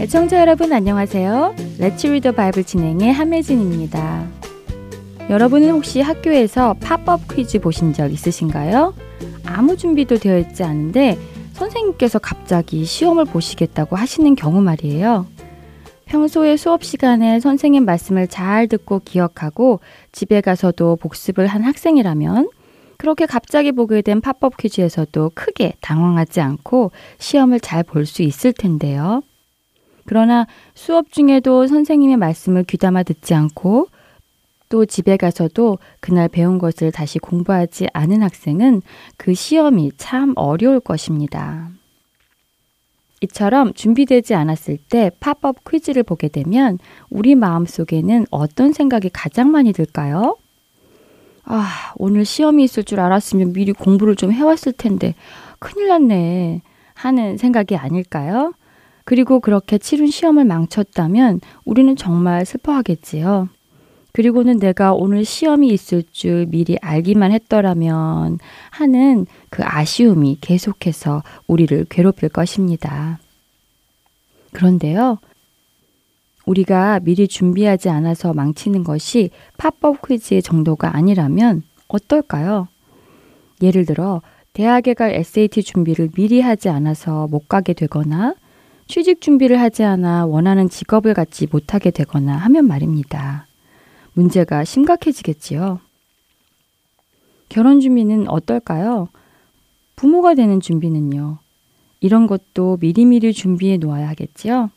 애청자 여러분 안녕하세요. Let's Read the Bible 진행의 함혜진입니다. 여러분은 혹시 학교에서 팝업 퀴즈 보신 적 있으신가요? 아무 준비도 되어 있지 않은데 선생님께서 갑자기 시험을 보시겠다고 하시는 경우 말이에요. 평소에 수업 시간에 선생님 말씀을 잘 듣고 기억하고 집에 가서도 복습을 한 학생이라면 그렇게 갑자기 보게 된 팝업 퀴즈에서도 크게 당황하지 않고 시험을 잘 볼 수 있을 텐데요. 그러나 수업 중에도 선생님의 말씀을 귀담아 듣지 않고 또 집에 가서도 그날 배운 것을 다시 공부하지 않은 학생은 그 시험이 참 어려울 것입니다. 이처럼 준비되지 않았을 때 팝업 퀴즈를 보게 되면 우리 마음 속에는 어떤 생각이 가장 많이 들까요? 아, 오늘 시험이 있을 줄 알았으면 미리 공부를 좀 해왔을 텐데 큰일 났네 하는 생각이 아닐까요? 그리고 그렇게 치른 시험을 망쳤다면 우리는 정말 슬퍼하겠지요. 그리고는 내가 오늘 시험이 있을 줄 미리 알기만 했더라면 하는 그 아쉬움이 계속해서 우리를 괴롭힐 것입니다. 그런데요, 우리가 미리 준비하지 않아서 망치는 것이 팝업 퀴즈의 정도가 아니라면 어떨까요? 예를 들어, 대학에 갈 SAT 준비를 미리 하지 않아서 못 가게 되거나 취직 준비를 하지 않아 원하는 직업을 갖지 못하게 되거나 하면 말입니다. 문제가 심각해지겠지요. 결혼 준비는 어떨까요? 부모가 되는 준비는요. 이런 것도 미리미리 준비해 놓아야 하겠지요.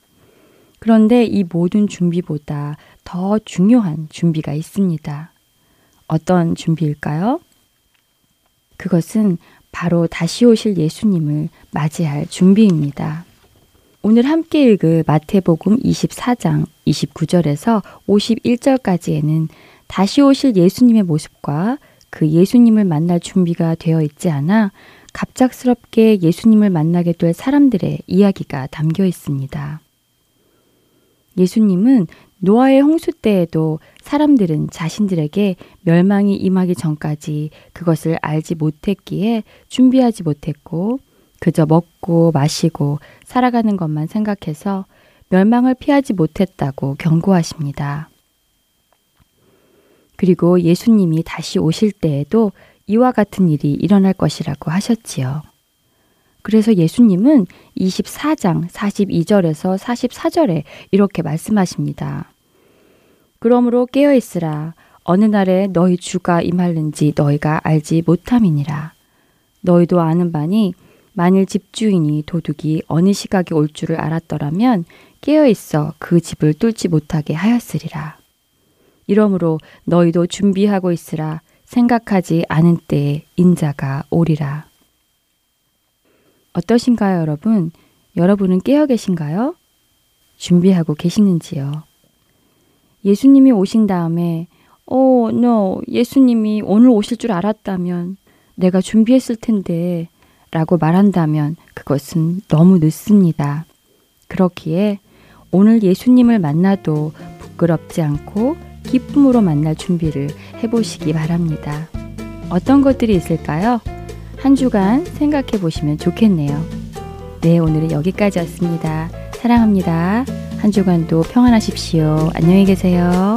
그런데 이 모든 준비보다 더 중요한 준비가 있습니다. 어떤 준비일까요? 그것은 바로 다시 오실 예수님을 맞이할 준비입니다. 오늘 함께 읽을 마태복음 24장 29절에서 51절까지에는 다시 오실 예수님의 모습과 그 예수님을 만날 준비가 되어 있지 않아 갑작스럽게 예수님을 만나게 될 사람들의 이야기가 담겨 있습니다. 예수님은 노아의 홍수 때에도 사람들은 자신들에게 멸망이 임하기 전까지 그것을 알지 못했기에 준비하지 못했고 그저 먹고 마시고 살아가는 것만 생각해서 멸망을 피하지 못했다고 경고하십니다. 그리고 예수님이 다시 오실 때에도 이와 같은 일이 일어날 것이라고 하셨지요. 그래서 예수님은 24장 42절에서 44절에 이렇게 말씀하십니다. 그러므로 깨어 있으라. 어느 날에 너희 주가 임할는지 너희가 알지 못함이니라. 너희도 아는 바니 만일 집주인이 도둑이 어느 시각에 올 줄을 알았더라면 깨어 있어 그 집을 뚫지 못하게 하였으리라. 이러므로 너희도 준비하고 있으라 생각하지 않은 때에 인자가 오리라. 어떠신가요, 여러분? 여러분은 깨어 계신가요? 준비하고 계시는지요? 예수님이 오신 다음에, 어, no, 예수님이 오늘 오실 줄 알았다면 내가 준비했을 텐데 라고 말한다면 그것은 너무 늦습니다. 그렇기에 오늘 예수님을 만나도 부끄럽지 않고 기쁨으로 만날 준비를 해보시기 바랍니다. 어떤 것들이 있을까요? 한 주간 생각해 보시면 좋겠네요. 네, 오늘은 여기까지였습니다. 사랑합니다. 한 주간도 평안하십시오. 안녕히 계세요.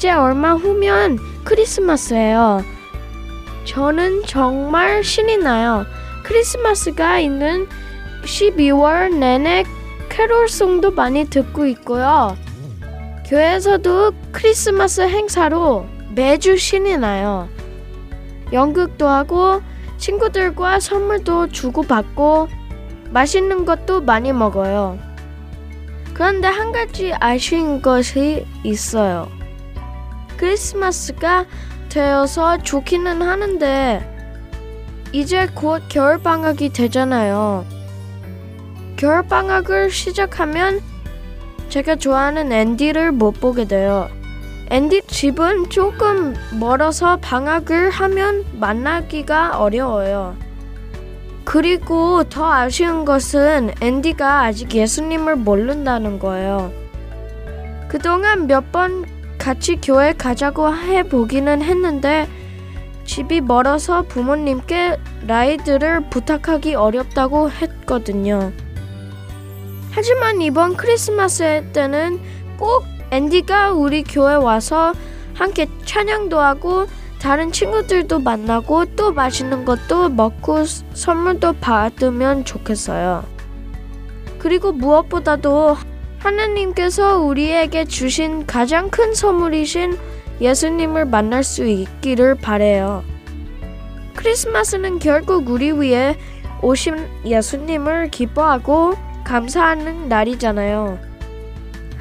이제 얼마 후면 크리스마스예요. 저는 정말 신이 나요. 크리스마스가 있는 12월 내내 캐롤송도 많이 듣고 있고요. 교회에서도 크리스마스 행사로 매주 신이 나요. 연극도 하고 친구들과 선물도 주고받고 맛있는 것도 많이 먹어요. 그런데 한 가지 아쉬운 것이 있어요. 크리스마스가 되어서 좋기는 하는데 이제 곧 겨울방학이 되잖아요. 겨울방학을 시작하면 제가 좋아하는 앤디를 못 보게 돼요. 앤디 집은 조금 멀어서 방학을 하면 만나기가 어려워요. 그리고 더 아쉬운 것은 앤디가 아직 예수님을 모른다는 거예요. 그동안 몇번 같이 교회 가자고 해 보기는 했는데 집이 멀어서 부모님께 라이드를 부탁하기 어렵다고 했거든요. 하지만 이번 크리스마스 때는 꼭 앤디가 우리 교회 와서 함께 찬양도 하고 다른 친구들도 만나고 또 맛있는 것도 먹고 선물도 받으면 좋겠어요. 그리고 무엇보다도 하나님께서 우리에게 주신 가장 큰 선물이신 예수님을 만날 수 있기를 바래요. 크리스마스는 결국 우리 위에 오신 예수님을 기뻐하고 감사하는 날이잖아요.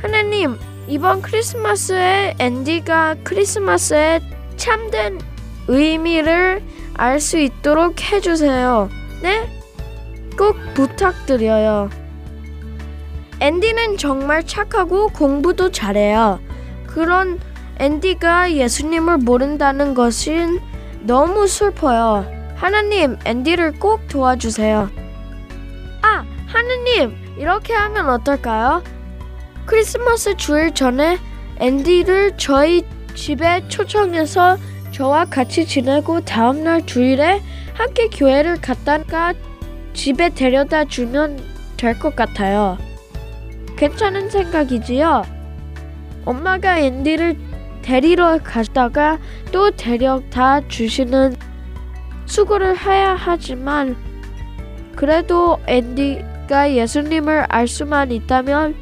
하나님, 이번 크리스마스에 앤디가 크리스마스의 참된 의미를 알 수 있도록 해주세요. 네? 꼭 부탁드려요. 앤디는 정말 착하고 공부도 잘해요. 그런 앤디가 예수님을 모른다는 것은 너무 슬퍼요. 하나님, 앤디를 꼭 도와주세요. 아, 하나님, 이렇게 하면 어떨까요? 크리스마스 주일 전에 앤디를 저희 집에 초청해서 저와 같이 지내고 다음날 주일에 함께 교회를 갔다가 집에 데려다 주면 될 것 같아요. 괜찮은 생각이지요? 엄마가 앤디를 데리러 갔다가 또 데려다 주시는 수고를 해야 하지만 그래도 앤디가 예수님을 알 수만 있다면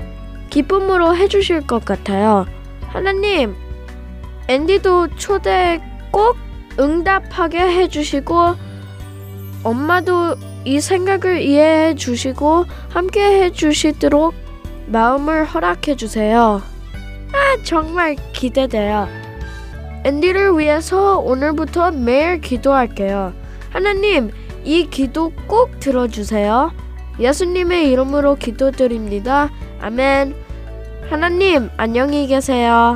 기쁨으로 해주실 것 같아요. 하나님, 앤디도 초대 꼭 응답하게 해주시고 엄마도 이 생각을 이해해 주시고 함께 해 주시도록 마음을 허락해 주세요. 아, 정말 기대돼요. 앤디를 위해서 오늘부터 매일 기도할게요. 하나님, 이 기도 꼭 들어주세요. 예수님의 이름으로 기도드립니다. 아멘. 하나님, 안녕히 계세요.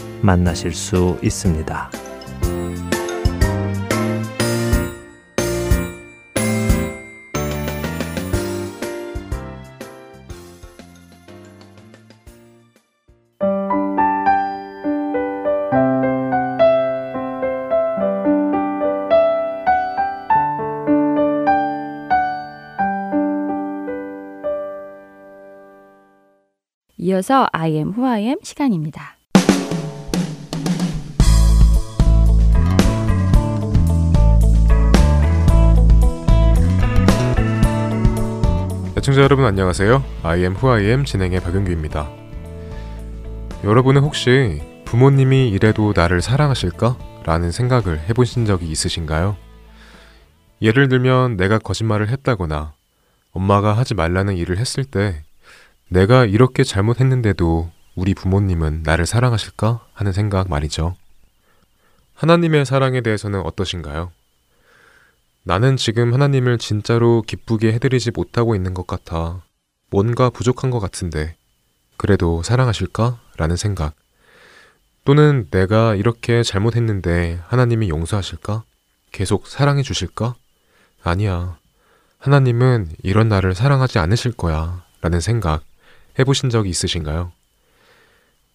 만나실 수 있습니다. 이어서 I am who I am 시간입니다. 애청자 여러분 안녕하세요. I am who I am 진행의 박은규입니다. 여러분은 혹시 부모님이 이래도 나를 사랑하실까? 라는 생각을 해보신 적이 있으신가요? 예를 들면 내가 거짓말을 했다거나 엄마가 하지 말라는 일을 했을 때 내가 이렇게 잘못했는데도 우리 부모님은 나를 사랑하실까? 하는 생각 말이죠. 하나님의 사랑에 대해서는 어떠신가요? 나는 지금 하나님을 진짜로 기쁘게 해드리지 못하고 있는 것 같아. 뭔가 부족한 것 같은데. 그래도 사랑하실까? 라는 생각. 또는 내가 이렇게 잘못했는데 하나님이 용서하실까? 계속 사랑해 주실까? 아니야. 하나님은 이런 나를 사랑하지 않으실 거야. 라는 생각 해보신 적이 있으신가요?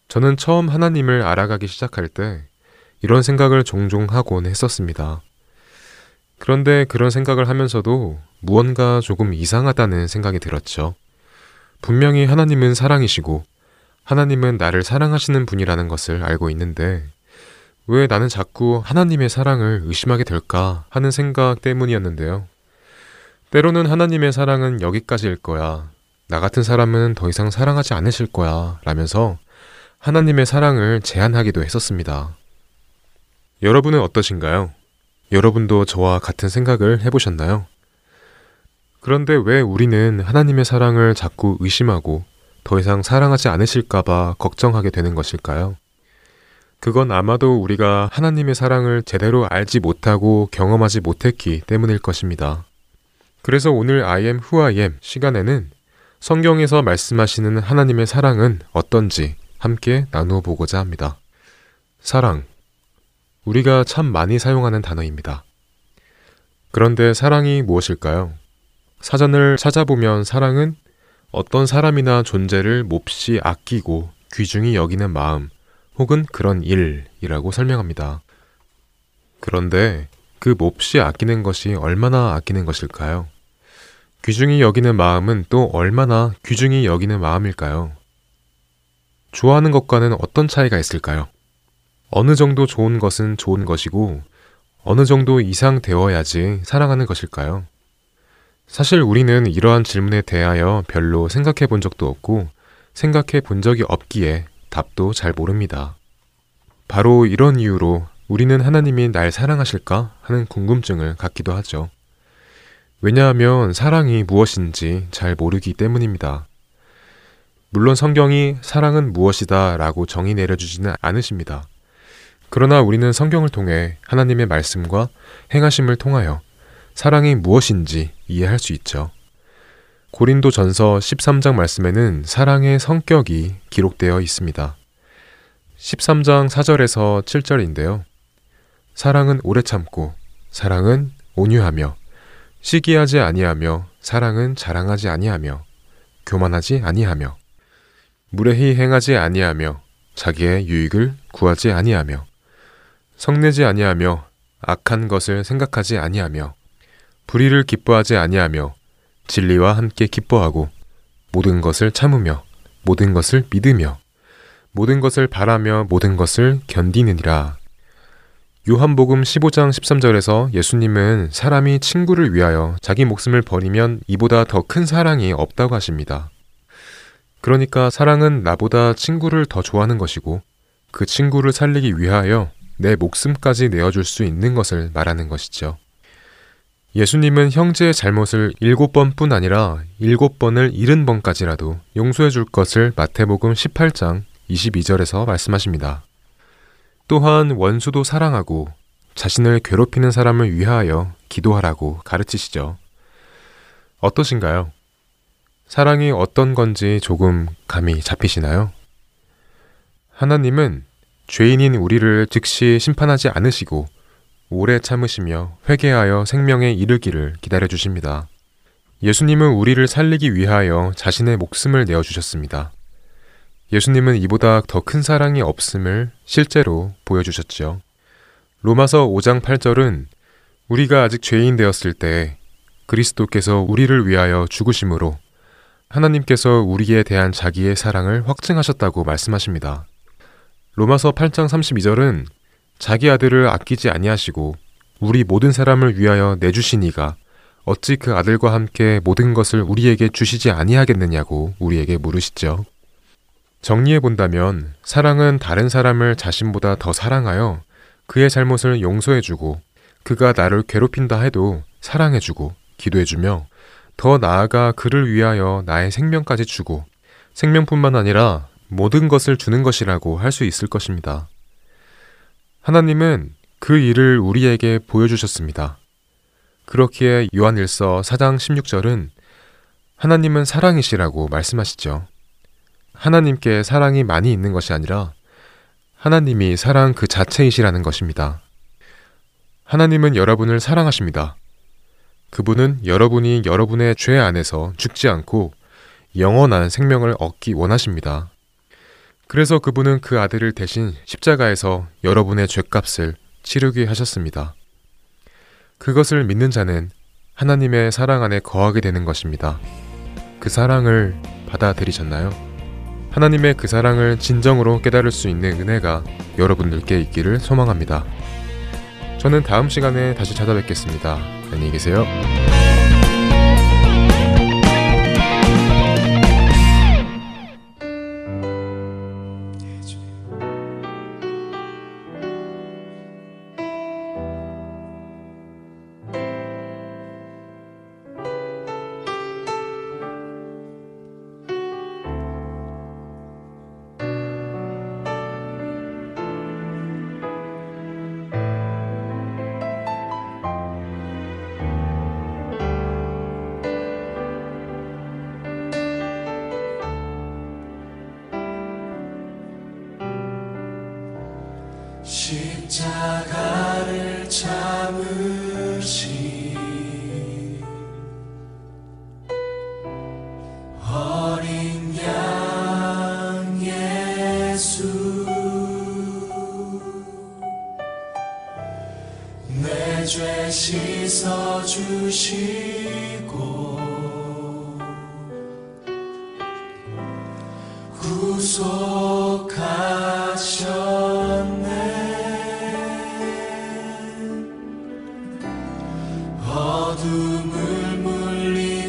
저는 처음 하나님을 알아가기 시작할 때 이런 생각을 종종 하곤 했었습니다. 그런데 그런 생각을 하면서도 무언가 조금 이상하다는 생각이 들었죠. 분명히 하나님은 사랑이시고 하나님은 나를 사랑하시는 분이라는 것을 알고 있는데 왜 나는 자꾸 하나님의 사랑을 의심하게 될까 하는 생각 때문이었는데요. 때로는 하나님의 사랑은 여기까지일 거야. 나 같은 사람은 더 이상 사랑하지 않으실 거야. 라면서 하나님의 사랑을 제한하기도 했었습니다. 여러분은 어떠신가요? 여러분도 저와 같은 생각을 해보셨나요? 그런데 왜 우리는 하나님의 사랑을 자꾸 의심하고 더 이상 사랑하지 않으실까봐 걱정하게 되는 것일까요? 그건 아마도 우리가 하나님의 사랑을 제대로 알지 못하고 경험하지 못했기 때문일 것입니다. 그래서 오늘 I am who I am 시간에는 성경에서 말씀하시는 하나님의 사랑은 어떤지 함께 나누어 보고자 합니다. 사랑. 우리가 참 많이 사용하는 단어입니다. 그런데 사랑이 무엇일까요? 사전을 찾아보면 사랑은 어떤 사람이나 존재를 몹시 아끼고 귀중히 여기는 마음 혹은 그런 일이라고 설명합니다. 그런데 그 몹시 아끼는 것이 얼마나 아끼는 것일까요? 귀중히 여기는 마음은 또 얼마나 귀중히 여기는 마음일까요? 좋아하는 것과는 어떤 차이가 있을까요? 어느 정도 좋은 것은 좋은 것이고 어느 정도 이상 되어야지 사랑하는 것일까요? 사실 우리는 이러한 질문에 대하여 별로 생각해 본 적도 없고 생각해 본 적이 없기에 답도 잘 모릅니다. 바로 이런 이유로 우리는 하나님이 날 사랑하실까 하는 궁금증을 갖기도 하죠. 왜냐하면 사랑이 무엇인지 잘 모르기 때문입니다. 물론 성경이 사랑은 무엇이다 라고 정의 내려주지는 않으십니다. 그러나 우리는 성경을 통해 하나님의 말씀과 행하심을 통하여 사랑이 무엇인지 이해할 수 있죠. 고린도 전서 13장 말씀에는 사랑의 성격이 기록되어 있습니다. 13장 4절에서 7절인데요. 사랑은 오래 참고, 사랑은 온유하며, 시기하지 아니하며, 사랑은 자랑하지 아니하며, 교만하지 아니하며, 무례히 행하지 아니하며, 자기의 유익을 구하지 아니하며, 성내지 아니하며, 악한 것을 생각하지 아니하며, 불의를 기뻐하지 아니하며, 진리와 함께 기뻐하고, 모든 것을 참으며, 모든 것을 믿으며, 모든 것을 바라며 모든 것을 견디느니라. 요한복음 15장 13절에서 예수님은 사람이 친구를 위하여 자기 목숨을 버리면 이보다 더 큰 사랑이 없다고 하십니다. 그러니까 사랑은 나보다 친구를 더 좋아하는 것이고 그 친구를 살리기 위하여 내 목숨까지 내어줄 수 있는 것을 말하는 것이죠. 예수님은 형제의 잘못을 일곱 번뿐 아니라 일곱 번을 일흔 번까지라도 용서해 줄 것을 마태복음 18장 22절에서 말씀하십니다. 또한 원수도 사랑하고 자신을 괴롭히는 사람을 위하여 기도하라고 가르치시죠. 어떠신가요? 사랑이 어떤 건지 조금 감이 잡히시나요? 하나님은 죄인인 우리를 즉시 심판하지 않으시고 오래 참으시며 회개하여 생명에 이르기를 기다려 주십니다. 예수님은 우리를 살리기 위하여 자신의 목숨을 내어 주셨습니다. 예수님은 이보다 더 큰 사랑이 없음을 실제로 보여주셨지요. 로마서 5장 8절은 우리가 아직 죄인 되었을 때 그리스도께서 우리를 위하여 죽으심으로 하나님께서 우리에 대한 자기의 사랑을 확증하셨다고 말씀하십니다. 로마서 8장 32절은 자기 아들을 아끼지 아니하시고 우리 모든 사람을 위하여 내주시니가 어찌 그 아들과 함께 모든 것을 우리에게 주시지 아니하겠느냐고 우리에게 물으시죠. 정리해 본다면 사랑은 다른 사람을 자신보다 더 사랑하여 그의 잘못을 용서해 주고 그가 나를 괴롭힌다 해도 사랑해 주고 기도해 주며 더 나아가 그를 위하여 나의 생명까지 주고 생명뿐만 아니라 모든 것을 주는 것이라고 할 수 있을 것입니다. 하나님은 그 일을 우리에게 보여주셨습니다. 그렇기에 요한 1서 4장 16절은 하나님은 사랑이시라고 말씀하시죠. 하나님께 사랑이 많이 있는 것이 아니라 하나님이 사랑 그 자체이시라는 것입니다. 하나님은 여러분을 사랑하십니다. 그분은 여러분이 여러분의 죄 안에서 죽지 않고 영원한 생명을 얻기 원하십니다. 그래서 그분은 그 아들을 대신 십자가에서 여러분의 죄값을 치르게 하셨습니다. 그것을 믿는 자는 하나님의 사랑 안에 거하게 되는 것입니다. 그 사랑을 받아들이셨나요? 하나님의 그 사랑을 진정으로 깨달을 수 있는 은혜가 여러분들께 있기를 소망합니다. 저는 다음 시간에 다시 찾아뵙겠습니다. 안녕히 계세요.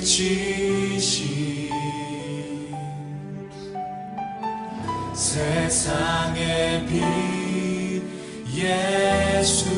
물리치신 세상의 빛 예수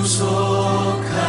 구속하셔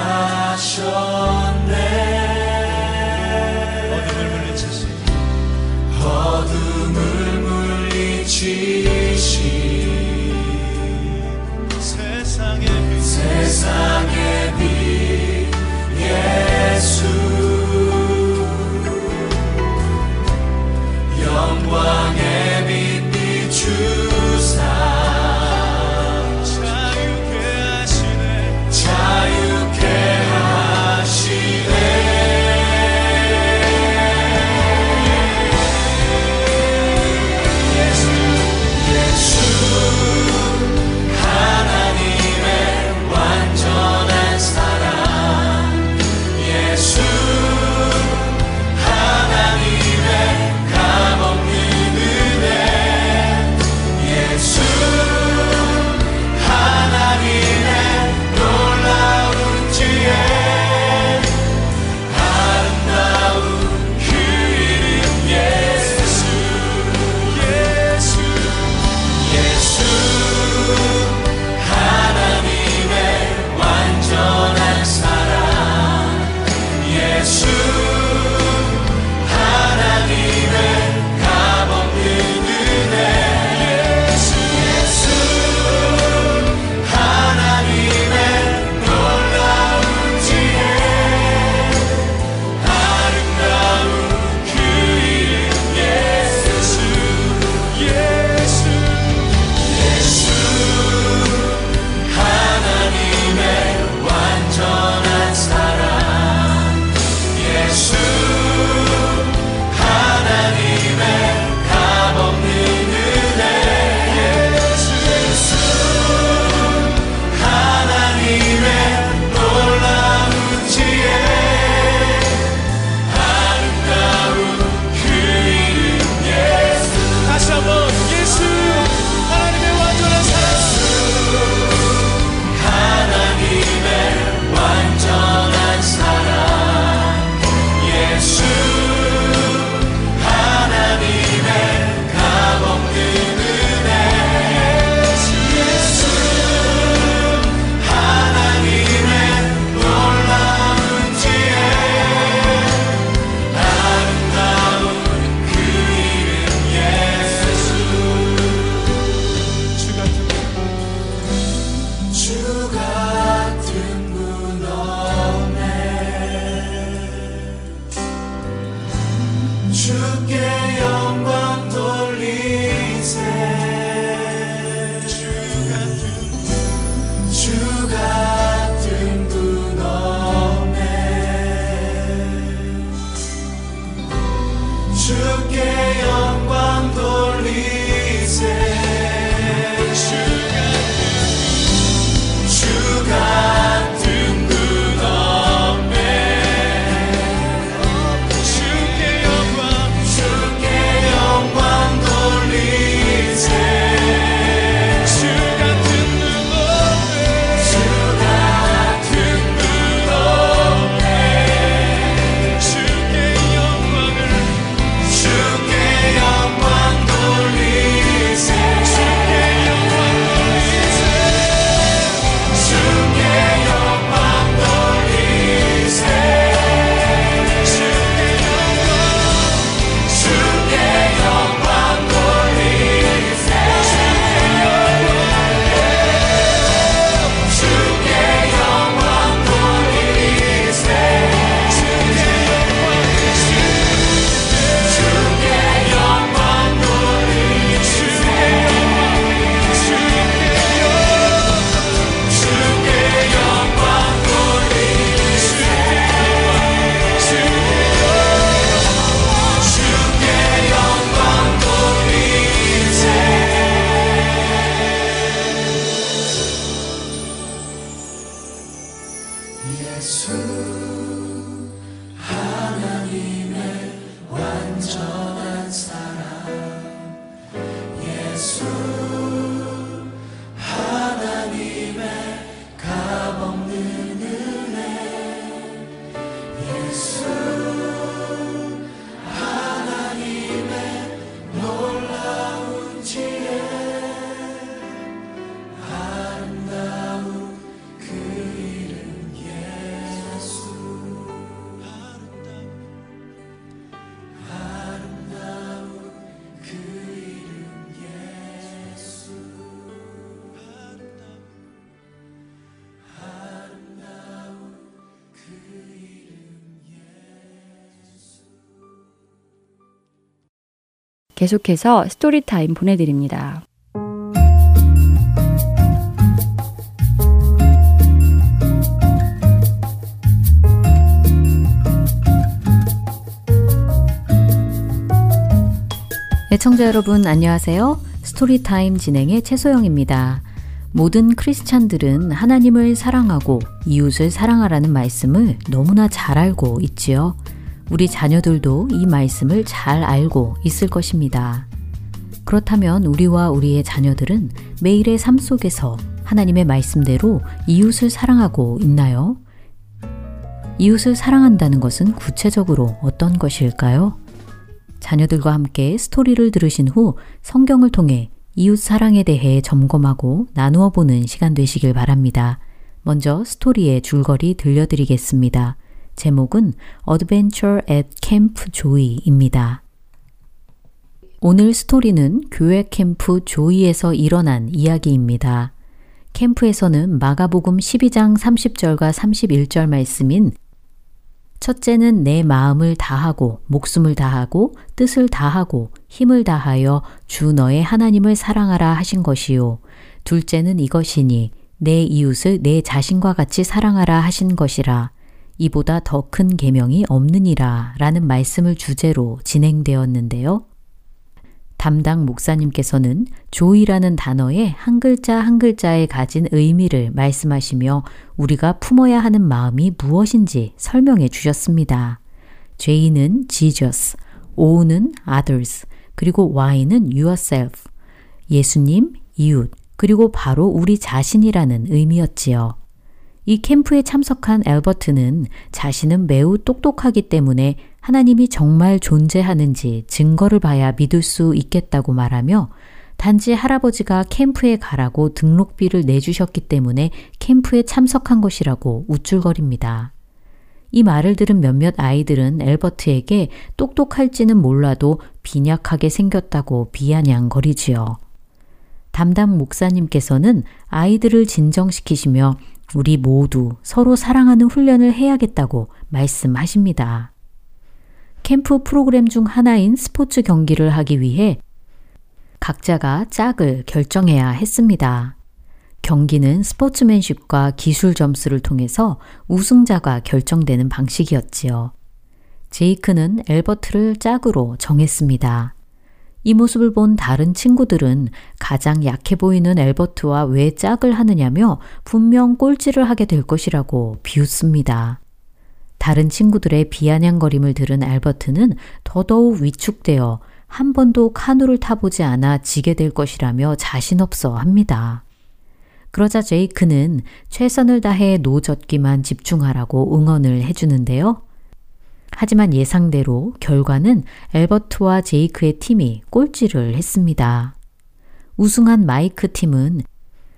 계속해서 Story Time 보내드립니다. 애청자 여러분 안녕하세요. Story Time 진행의 최소영입니다. 모든 크리스찬들은 하나님을 사랑하고 이웃을 사랑하라는 말씀을 너무나 잘 알고 있지요. 우리 자녀들도 이 말씀을 잘 알고 있을 것입니다. 그렇다면 우리와 우리의 자녀들은 매일의 삶 속에서 하나님의 말씀대로 이웃을 사랑하고 있나요? 이웃을 사랑한다는 것은 구체적으로 어떤 것일까요? 자녀들과 함께 스토리를 들으신 후 성경을 통해 이웃 사랑에 대해 점검하고 나누어 보는 시간 되시길 바랍니다. 먼저 스토리의 줄거리 들려드리겠습니다. 제목은 Adventure at Camp Joy입니다. 오늘 스토리는 교회 캠프 조이에서 일어난 이야기입니다. 캠프에서는 마가복음 12장 30절과 31절 말씀인 첫째는 내 마음을 다하고 목숨을 다하고 뜻을 다하고 힘을 다하여 주 너의 하나님을 사랑하라 하신 것이요. 둘째는 이것이니 내 이웃을 내 자신과 같이 사랑하라 하신 것이라. 이보다 더 큰 계명이 없느니라 라는 말씀을 주제로 진행되었는데요. 담당 목사님께서는 조이라는 단어의 한 글자 한 글자에 가진 의미를 말씀하시며 우리가 품어야 하는 마음이 무엇인지 설명해 주셨습니다. J는 Jesus, O는 others, 그리고 Y는 yourself, 예수님, 이웃, 그리고 바로 우리 자신이라는 의미였지요. 이 캠프에 참석한 엘버트는 자신은 매우 똑똑하기 때문에 하나님이 정말 존재하는지 증거를 봐야 믿을 수 있겠다고 말하며 단지 할아버지가 캠프에 가라고 등록비를 내주셨기 때문에 캠프에 참석한 것이라고 우쭐거립니다. 이 말을 들은 몇몇 아이들은 엘버트에게 똑똑할지는 몰라도 빈약하게 생겼다고 비아냥거리지요. 담당 목사님께서는 아이들을 진정시키시며 우리 모두 서로 사랑하는 훈련을 해야겠다고 말씀하십니다. 캠프 프로그램 중 하나인 스포츠 경기를 하기 위해 각자가 짝을 결정해야 했습니다. 경기는 스포츠맨십과 기술 점수를 통해서 우승자가 결정되는 방식이었지요. 제이크는 엘버트를 짝으로 정했습니다. 이 모습을 본 다른 친구들은 가장 약해 보이는 엘버트와 왜 짝을 하느냐며 분명 꼴찌를 하게 될 것이라고 비웃습니다. 다른 친구들의 비아냥거림을 들은 알버트는 더더욱 위축되어 한 번도 카누를 타보지 않아 지게 될 것이라며 자신 없어 합니다. 그러자 제이크는 최선을 다해 노젓기만 집중하라고 응원을 해주는데요. 하지만 예상대로 결과는 엘버트와 제이크의 팀이 꼴찌를 했습니다. 우승한 마이크 팀은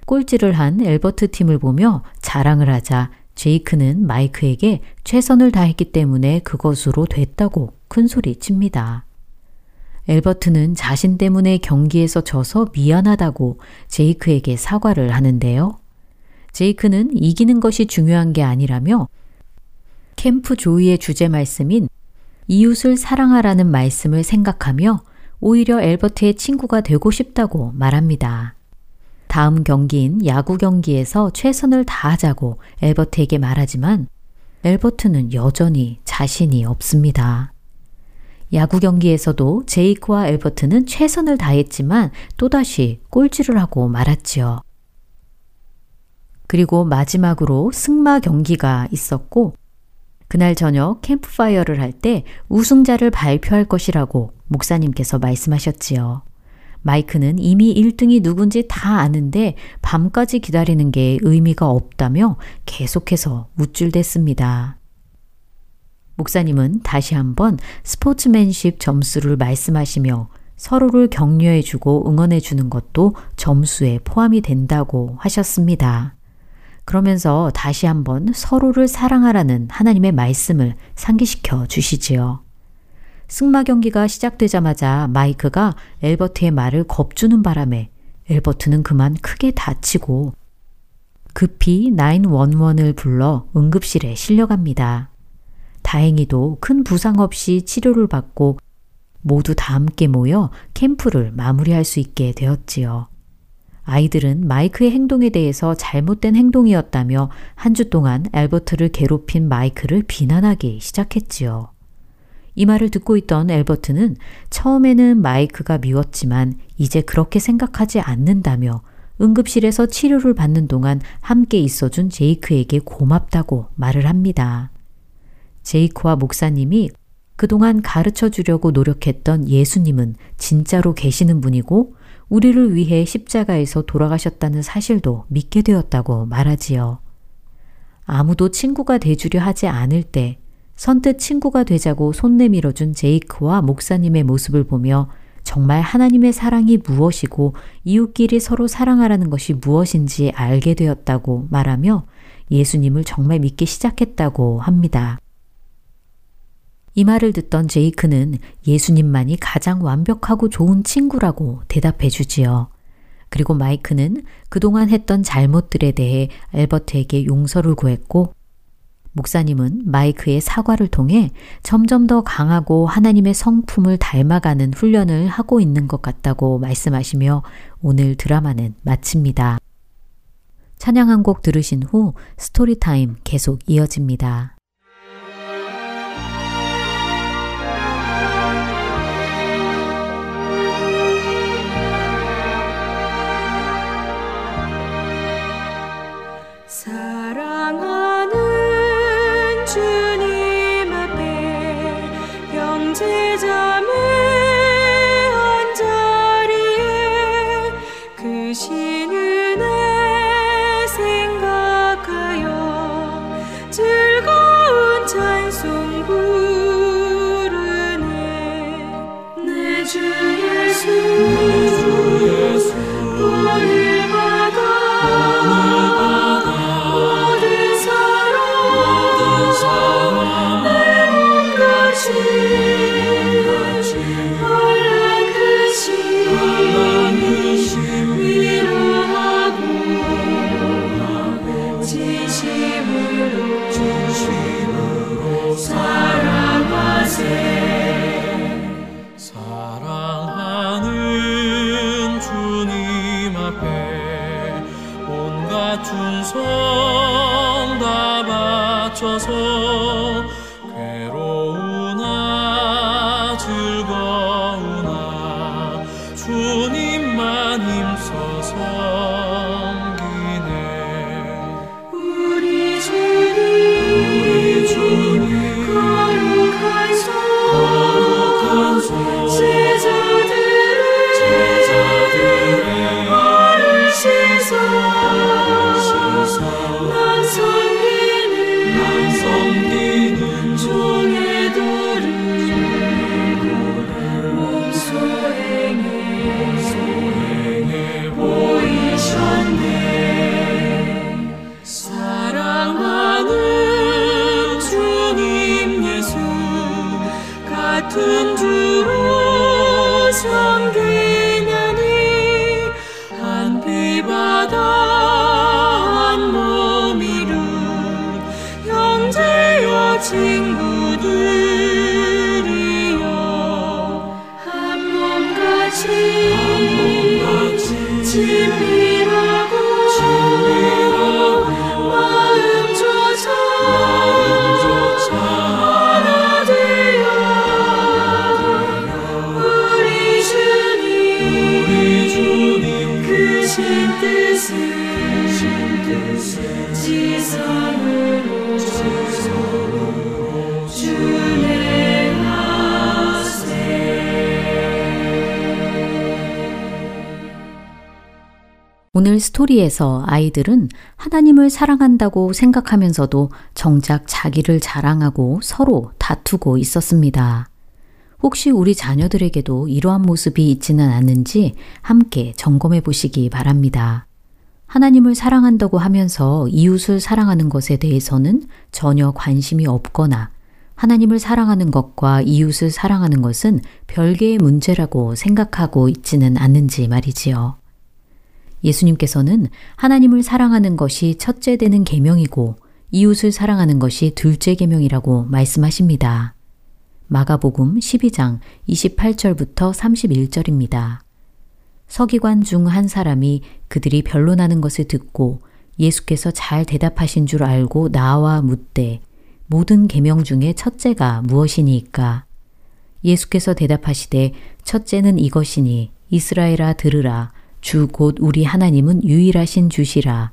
꼴찌를 한 엘버트 팀을 보며 자랑을 하자 제이크는 마이크에게 최선을 다했기 때문에 그것으로 됐다고 큰 소리 칩니다. 엘버트는 자신 때문에 경기에서 져서 미안하다고 제이크에게 사과를 하는데요. 제이크는 이기는 것이 중요한 게 아니라며 캠프 조이의 주제 말씀인 이웃을 사랑하라는 말씀을 생각하며 오히려 엘버트의 친구가 되고 싶다고 말합니다. 다음 경기인 야구 경기에서 최선을 다하자고 엘버트에게 말하지만 엘버트는 여전히 자신이 없습니다. 야구 경기에서도 제이크와 엘버트는 최선을 다했지만 또다시 꼴찌를 하고 말았지요. 그리고 마지막으로 승마 경기가 있었고 그날 저녁 캠프파이어를 할 때 우승자를 발표할 것이라고 목사님께서 말씀하셨지요. 마이크는 이미 1등이 누군지 다 아는데 밤까지 기다리는 게 의미가 없다며 계속해서 우쭐댔습니다. 목사님은 다시 한번 스포츠맨십 점수를 말씀하시며 서로를 격려해주고 응원해주는 것도 점수에 포함이 된다고 하셨습니다. 그러면서 다시 한번 서로를 사랑하라는 하나님의 말씀을 상기시켜 주시지요. 승마 경기가 시작되자마자 마이크가 엘버트의 말을 겁주는 바람에 엘버트는 그만 크게 다치고 급히 911을 불러 응급실에 실려갑니다. 다행히도 큰 부상 없이 치료를 받고 모두 다 함께 모여 캠프를 마무리할 수 있게 되었지요. 아이들은 마이크의 행동에 대해서 잘못된 행동이었다며 한 주 동안 엘버트를 괴롭힌 마이크를 비난하기 시작했지요. 이 말을 듣고 있던 엘버트는 처음에는 마이크가 미웠지만 이제 그렇게 생각하지 않는다며 응급실에서 치료를 받는 동안 함께 있어준 제이크에게 고맙다고 말을 합니다. 제이크와 목사님이 그동안 가르쳐 주려고 노력했던 예수님은 진짜로 계시는 분이고 우리를 위해 십자가에서 돌아가셨다는 사실도 믿게 되었다고 말하지요. 아무도 친구가 돼주려 하지 않을 때 선뜻 친구가 되자고 손 내밀어준 제이크와 목사님의 모습을 보며 정말 하나님의 사랑이 무엇이고 이웃끼리 서로 사랑하라는 것이 무엇인지 알게 되었다고 말하며 예수님을 정말 믿기 시작했다고 합니다. 이 말을 듣던 제이크는 예수님만이 가장 완벽하고 좋은 친구라고 대답해 주지요. 그리고 마이크는 그동안 했던 잘못들에 대해 알버트에게 용서를 구했고 목사님은 마이크의 사과를 통해 점점 더 강하고 하나님의 성품을 닮아가는 훈련을 하고 있는 것 같다고 말씀하시며 오늘 드라마는 마칩니다. 찬양 한 곡 들으신 후 스토리타임 계속 이어집니다. 힘 오늘 스토리에서 아이들은 하나님을 사랑한다고 생각하면서도 정작 자기를 자랑하고 서로 다투고 있었습니다. 혹시 우리 자녀들에게도 이러한 모습이 있지는 않는지 함께 점검해 보시기 바랍니다. 하나님을 사랑한다고 하면서 이웃을 사랑하는 것에 대해서는 전혀 관심이 없거나 하나님을 사랑하는 것과 이웃을 사랑하는 것은 별개의 문제라고 생각하고 있지는 않는지 말이지요. 예수님께서는 하나님을 사랑하는 것이 첫째 되는 계명이고 이웃을 사랑하는 것이 둘째 계명이라고 말씀하십니다. 마가복음 12장 28절부터 31절입니다. 서기관 중 한 사람이 그들이 변론하는 것을 듣고 예수께서 잘 대답하신 줄 알고 나와 묻되 모든 계명 중에 첫째가 무엇이니까 예수께서 대답하시되 첫째는 이것이니 이스라엘아 들으라 주 곧 우리 하나님은 유일하신 주시라.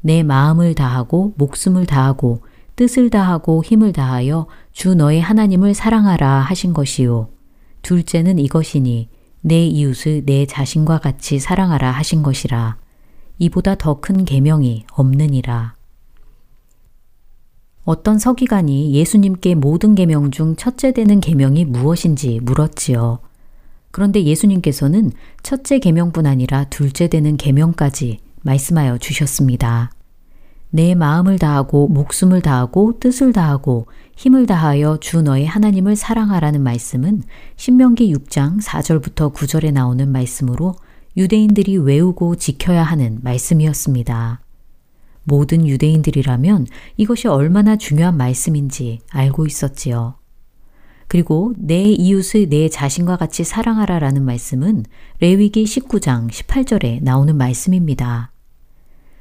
내 마음을 다하고 목숨을 다하고 뜻을 다하고 힘을 다하여 주 너의 하나님을 사랑하라 하신 것이요. 둘째는 이것이니 내 이웃을 내 자신과 같이 사랑하라 하신 것이라. 이보다 더 큰 계명이 없느니라. 어떤 서기관이 예수님께 모든 계명 중 첫째 되는 계명이 무엇인지 물었지요. 그런데 예수님께서는 첫째 계명뿐 아니라 둘째 되는 계명까지 말씀하여 주셨습니다. 내 마음을 다하고 목숨을 다하고 뜻을 다하고 힘을 다하여 주 너의 하나님을 사랑하라는 말씀은 신명기 6장 4절부터 9절에 나오는 말씀으로 유대인들이 외우고 지켜야 하는 말씀이었습니다. 모든 유대인들이라면 이것이 얼마나 중요한 말씀인지 알고 있었지요. 그리고 내 이웃을 내 자신과 같이 사랑하라 라는 말씀은 레위기 19장 18절에 나오는 말씀입니다.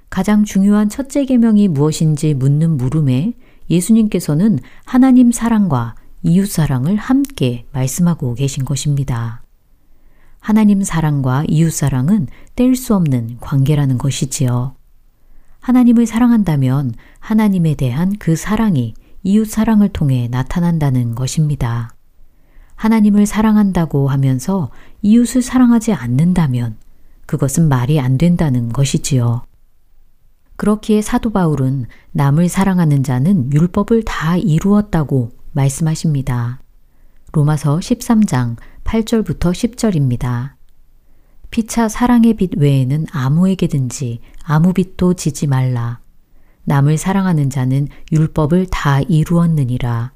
가장 중요한 첫째 계명이 무엇인지 묻는 물음에 예수님께서는 하나님 사랑과 이웃 사랑을 함께 말씀하고 계신 것입니다. 하나님 사랑과 이웃 사랑은 뗄 수 없는 관계라는 것이지요. 하나님을 사랑한다면 하나님에 대한 그 사랑이 이웃 사랑을 통해 나타난다는 것입니다. 하나님을 사랑한다고 하면서 이웃을 사랑하지 않는다면 그것은 말이 안 된다는 것이지요. 그렇기에 사도 바울은 남을 사랑하는 자는 율법을 다 이루었다고 말씀하십니다. 로마서 13장 8절부터 10절입니다. 피차 사랑의 빛 외에는 아무에게든지 아무 빛도 지지 말라. 남을 사랑하는 자는 율법을 다 이루었느니라.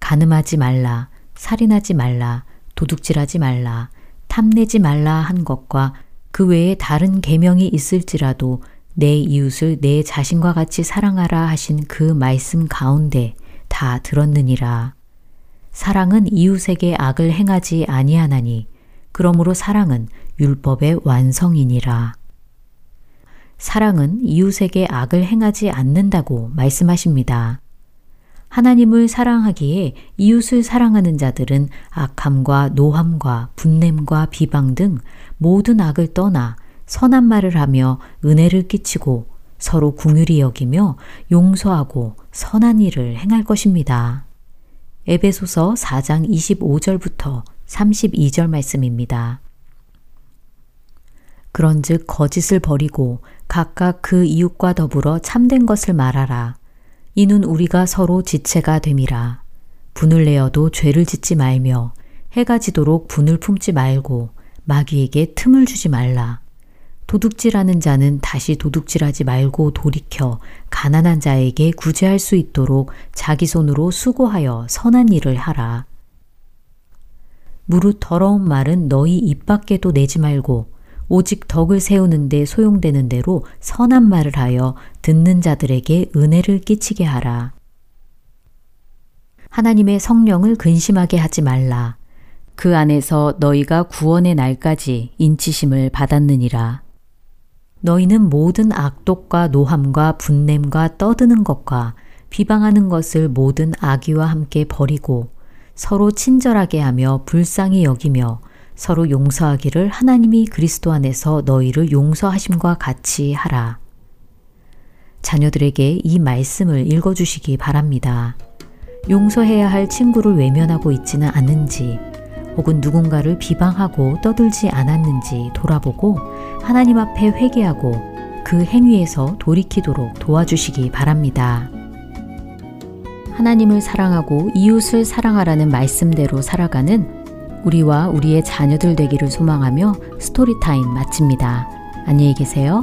가늠하지 말라, 살인하지 말라, 도둑질하지 말라, 탐내지 말라 한 것과 그 외에 다른 계명이 있을지라도 내 이웃을 내 자신과 같이 사랑하라 하신 그 말씀 가운데 다 들었느니라. 사랑은 이웃에게 악을 행하지 아니하나니 그러므로 사랑은 율법의 완성이니라. 사랑은 이웃에게 악을 행하지 않는다고 말씀하십니다. 하나님을 사랑하기에 이웃을 사랑하는 자들은 악함과 노함과 분냄과 비방 등 모든 악을 떠나 선한 말을 하며 은혜를 끼치고 서로 궁휼히 여기며 용서하고 선한 일을 행할 것입니다. 에베소서 4장 25절부터 32절 말씀입니다. 그런즉 거짓을 버리고 각각 그 이웃과 더불어 참된 것을 말하라. 이는 우리가 서로 지체가 됨이라. 분을 내어도 죄를 짓지 말며 해가 지도록 분을 품지 말고 마귀에게 틈을 주지 말라. 도둑질하는 자는 다시 도둑질하지 말고 돌이켜 가난한 자에게 구제할 수 있도록 자기 손으로 수고하여 선한 일을 하라. 무릇 더러운 말은 너희 입 밖에도 내지 말고 오직 덕을 세우는데 소용되는 대로 선한 말을 하여 듣는 자들에게 은혜를 끼치게 하라. 하나님의 성령을 근심하게 하지 말라. 그 안에서 너희가 구원의 날까지 인치심을 받았느니라. 너희는 모든 악독과 노함과 분냄과 떠드는 것과 비방하는 것을 모든 악의와 함께 버리고 서로 친절하게 하며 불쌍히 여기며 서로 용서하기를 하나님이 그리스도 안에서 너희를 용서하심과 같이 하라. 자녀들에게 이 말씀을 읽어주시기 바랍니다. 용서해야 할 친구를 외면하고 있지는 않은지, 혹은 누군가를 비방하고 떠들지 않았는지 돌아보고 하나님 앞에 회개하고 그 행위에서 돌이키도록 도와주시기 바랍니다. 하나님을 사랑하고 이웃을 사랑하라는 말씀대로 살아가는 우리와 우리의 자녀들 되기를 소망하며 스토리타임 마칩니다. 안녕히 계세요.